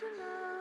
you know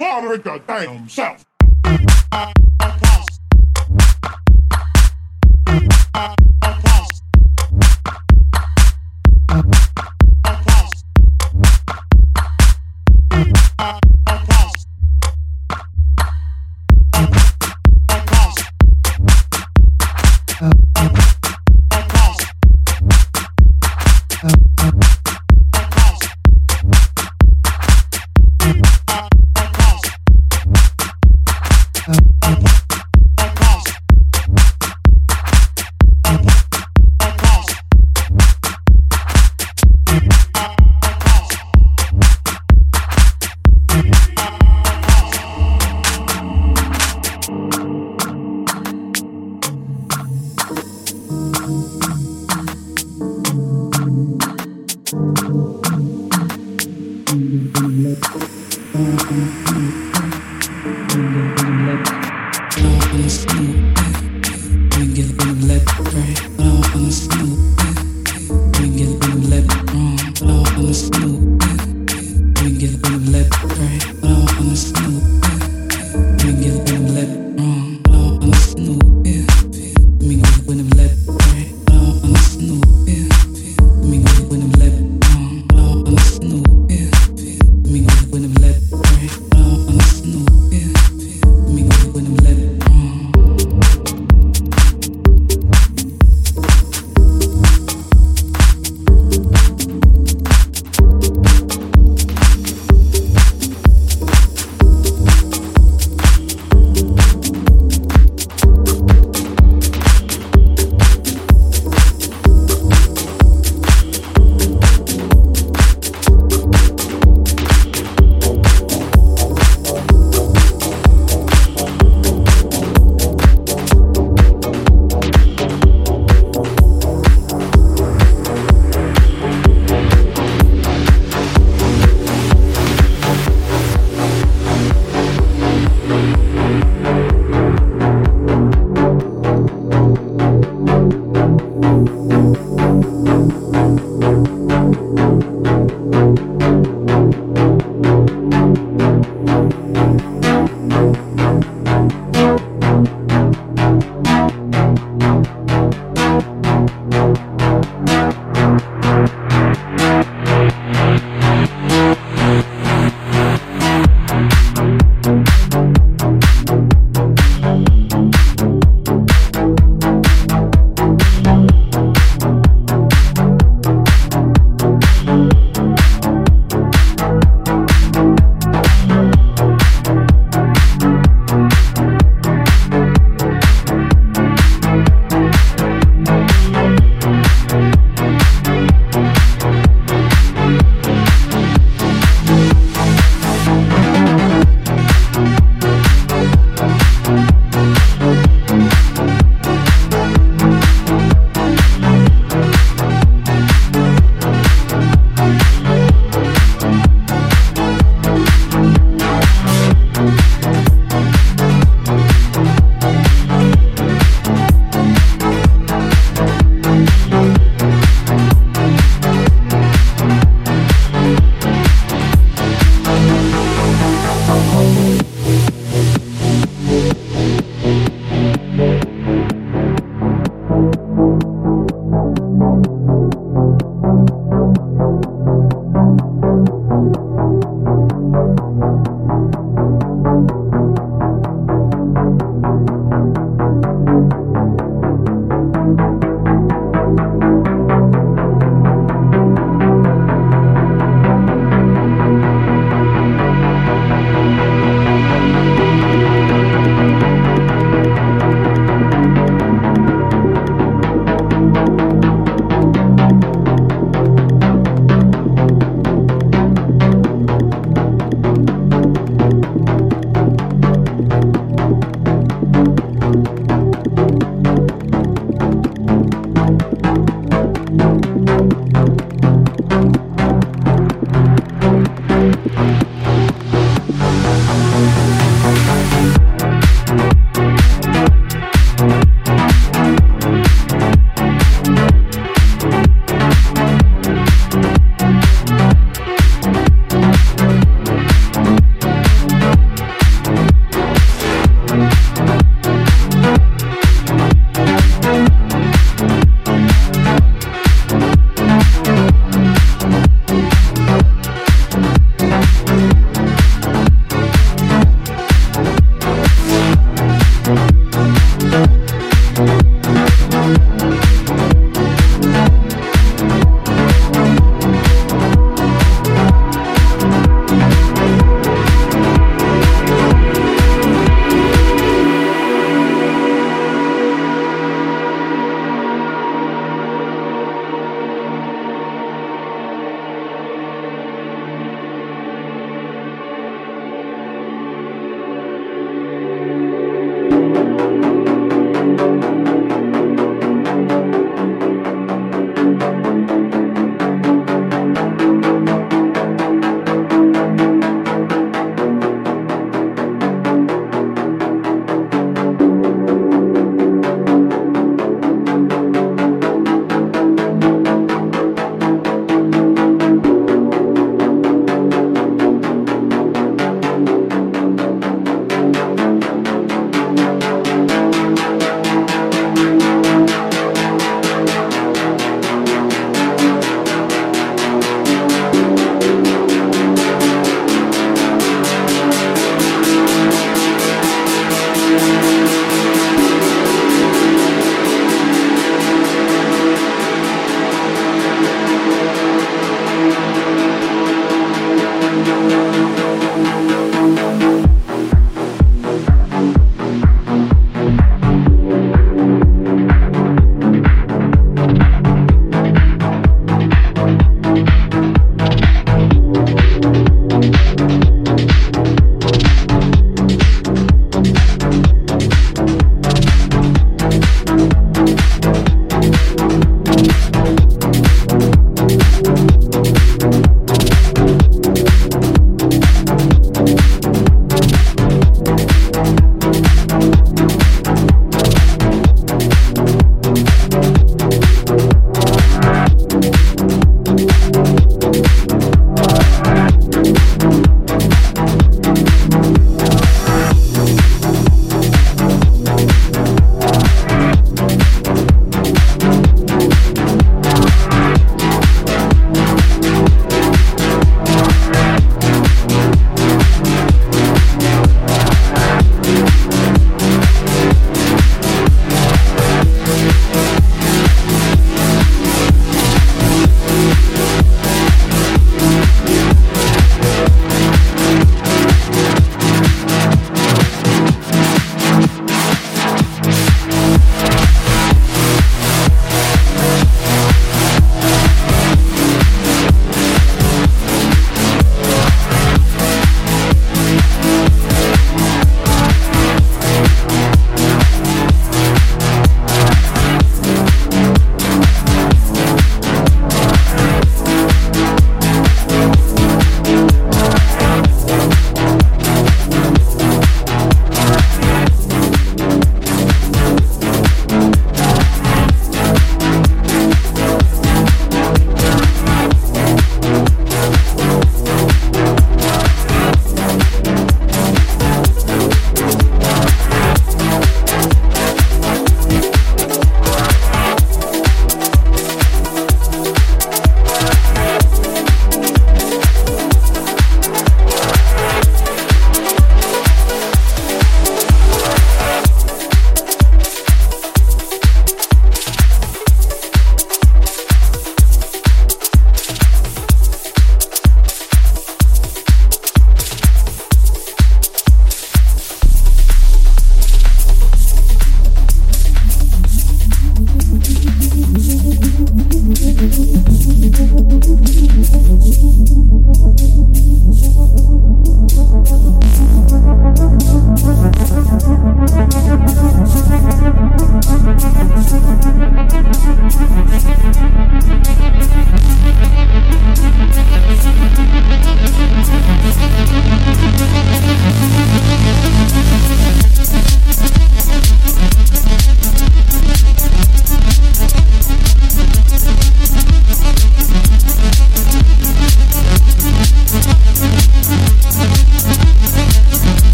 Honoring the damn self.